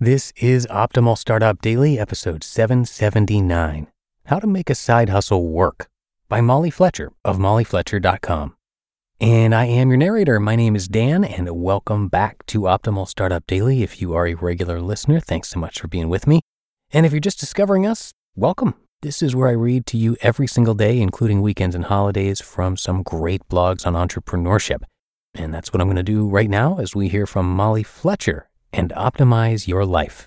This is Optimal Startup Daily, episode 779 How to Make a Side Hustle Work by Molly Fletcher of mollyfletcher.com. And I am your narrator. My name is Dan, and welcome back to Optimal Startup Daily. If you are a regular listener, thanks so much for being with me. And if you're just discovering us, welcome. This is where I read to you every single day, including weekends and holidays, from some great blogs on entrepreneurship. And that's what I'm going to do right now as we hear from Molly Fletcher and optimize your life.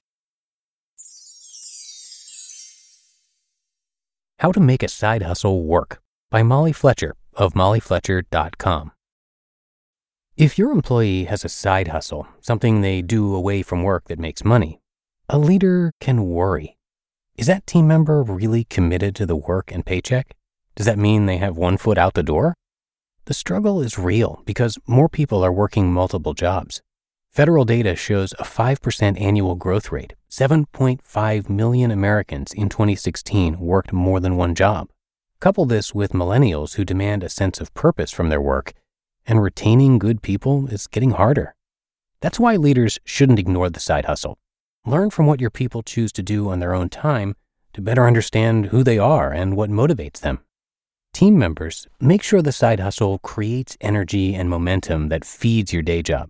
How to Make a Side Hustle Work by Molly Fletcher of mollyfletcher.com. If your employee has a side hustle, something they do away from work that makes money, a leader can worry. Is that team member really committed to the work and paycheck? Does that mean they have one foot out the door? The struggle is real because more people are working multiple jobs. Federal data shows a 5% annual growth rate. 7.5 million Americans in 2016 worked more than one job. Couple this with millennials who demand a sense of purpose from their work, and retaining good people is getting harder. That's why leaders shouldn't ignore the side hustle. Learn from what your people choose to do on their own time to better understand who they are and what motivates them. Team members, make sure the side hustle creates energy and momentum that feeds your day job.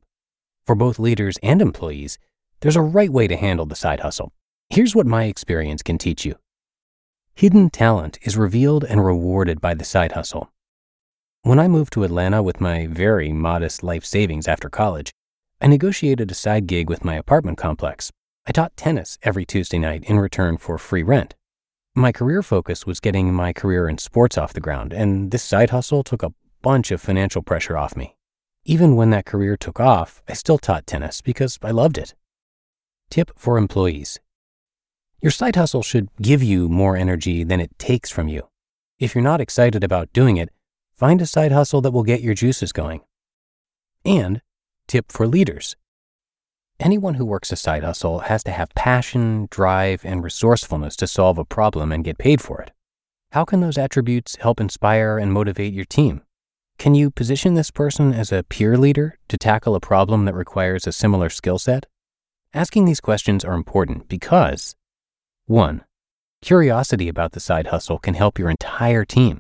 For both leaders and employees, there's a right way to handle the side hustle. Here's what my experience can teach you. Hidden talent is revealed and rewarded by the side hustle. When I moved to Atlanta with my very modest life savings after college, I negotiated a side gig with my apartment complex. I taught tennis every Tuesday night in return for free rent. My career focus was getting my career in sports off the ground, and this side hustle took a bunch of financial pressure off me. Even when that career took off, I still taught tennis because I loved it. Tip for employees Your side hustle should give you more energy than it takes from you. If you're not excited about doing it, find a side hustle that will get your juices going. And tip for leaders Anyone who works a side hustle has to have passion, drive, and resourcefulness to solve a problem and get paid for it. How can those attributes help inspire and motivate your team? Can you position this person as a peer leader to tackle a problem that requires a similar skill set? Asking these questions are important because 1. Curiosity about the side hustle can help your entire team.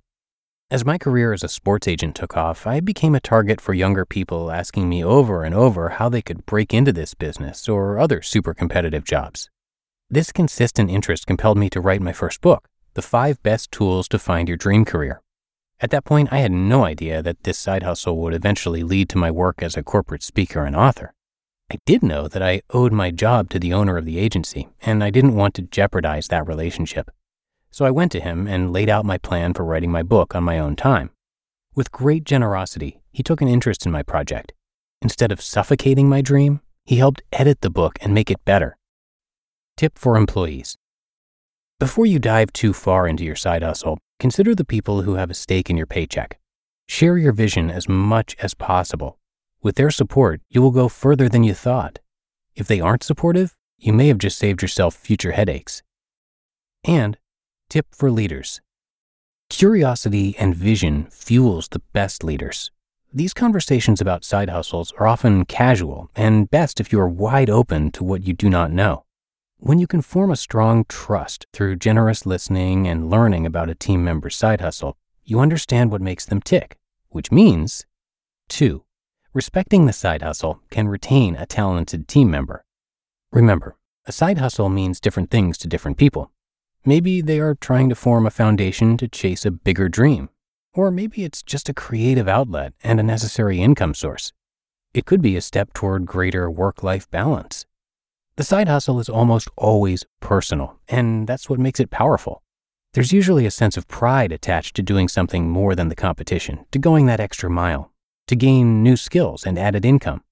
As my career as a sports agent took off, I became a target for younger people asking me over and over how they could break into this business or other super competitive jobs. This consistent interest compelled me to write my first book, The Five Best Tools to Find Your Dream Career. At that point, I had no idea that this side hustle would eventually lead to my work as a corporate speaker and author. I did know that I owed my job to the owner of the agency, and I didn't want to jeopardize that relationship. So I went to him and laid out my plan for writing my book on my own time. With great generosity, he took an interest in my project. Instead of suffocating my dream, he helped edit the book and make it better. Tip for employees Before you dive too far into your side hustle, Consider the people who have a stake in your paycheck. Share your vision as much as possible. With their support, you will go further than you thought. If they aren't supportive, you may have just saved yourself future headaches. And tip for leaders. Curiosity and vision fuels the best leaders. These conversations about side hustles are often casual and best if you are wide open to what you do not know. When you can form a strong trust through generous listening and learning about a team member's side hustle, you understand what makes them tick, which means 2. Respecting the side hustle can retain a talented team member. Remember, A side hustle means different things to different people. Maybe they are trying to form a foundation to chase a bigger dream. Or maybe it's just a creative outlet and a necessary income source. It could be a step toward greater work life balance. The side hustle is almost always personal, and that's what makes it powerful. There's usually a sense of pride attached to doing something more than the competition, to going that extra mile, to gain new skills and added income.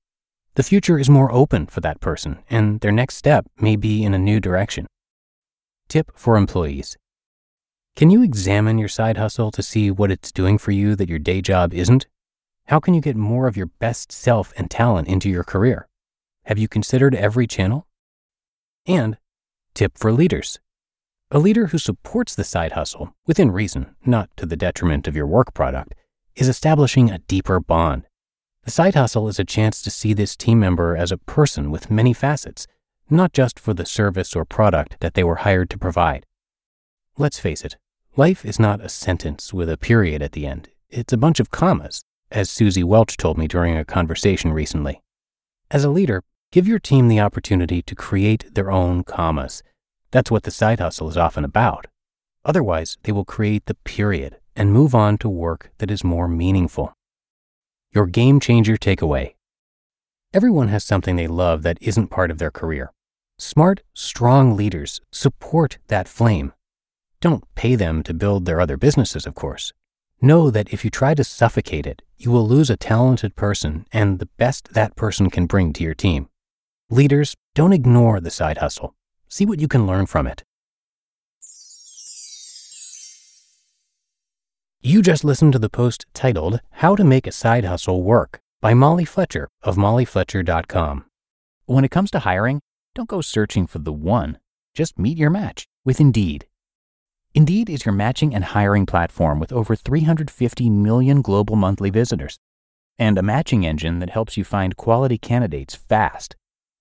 The future is more open for that person, and their next step may be in a new direction. Tip for employees Can you examine your side hustle to see what it's doing for you that your day job isn't? How can you get more of your best self and talent into your career? Have you considered every channel? And tip for leaders. A leader who supports the side hustle, within reason, not to the detriment of your work product, is establishing a deeper bond. The side hustle is a chance to see this team member as a person with many facets, not just for the service or product that they were hired to provide. Let's face it, life is not a sentence with a period at the end. It's a bunch of commas, as Suzy Welch told me during a conversation recently. As a leader, give your team the opportunity to create their own commas. That's what the side hustle is often about. Otherwise, they will create the period and move on to work that is more meaningful. Your game changer takeaway. Everyone has something they love that isn't part of their career. Smart, strong leaders support that flame. Don't pay them to build their other businesses, of course. Know that if you try to suffocate it, you will lose a talented person and the best that person can bring to your team. Leaders, don't ignore the side hustle. See what you can learn from it. You just listened to the post titled How to Make a Side Hustle Work by Molly Fletcher of mollyfletcher.com. When it comes to hiring, don't go searching for the one. Just meet your match with Indeed. Indeed is your matching and hiring platform with over 350 million global monthly visitors and a matching engine that helps you find quality candidates fast.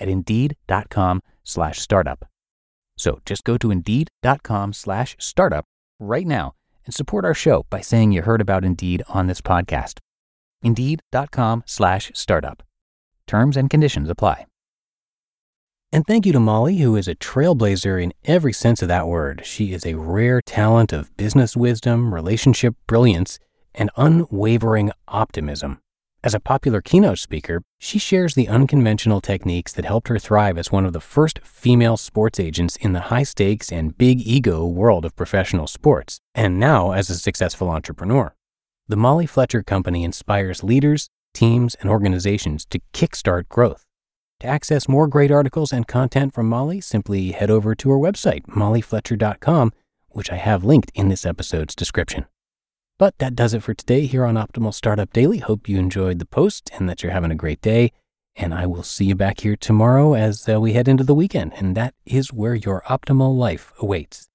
at indeed.com slash startup. So just go to indeed.com slash startup right now and support our show by saying you heard about Indeed on this podcast. Indeed.com slash startup. Terms and conditions apply. And thank you to Molly, who is a trailblazer in every sense of that word. She is a rare talent of business wisdom, relationship brilliance, and unwavering optimism. As a popular keynote speaker, she shares the unconventional techniques that helped her thrive as one of the first female sports agents in the high stakes and big ego world of professional sports, and now as a successful entrepreneur. The Molly Fletcher Company inspires leaders, teams, and organizations to kickstart growth. To access more great articles and content from Molly, simply head over to her website, mollyfletcher.com, which I have linked in this episode's description. But that does it for today here on Optimal Startup Daily. Hope you enjoyed the post and that you're having a great day. And I will see you back here tomorrow as uh, we head into the weekend. And that is where your optimal life awaits.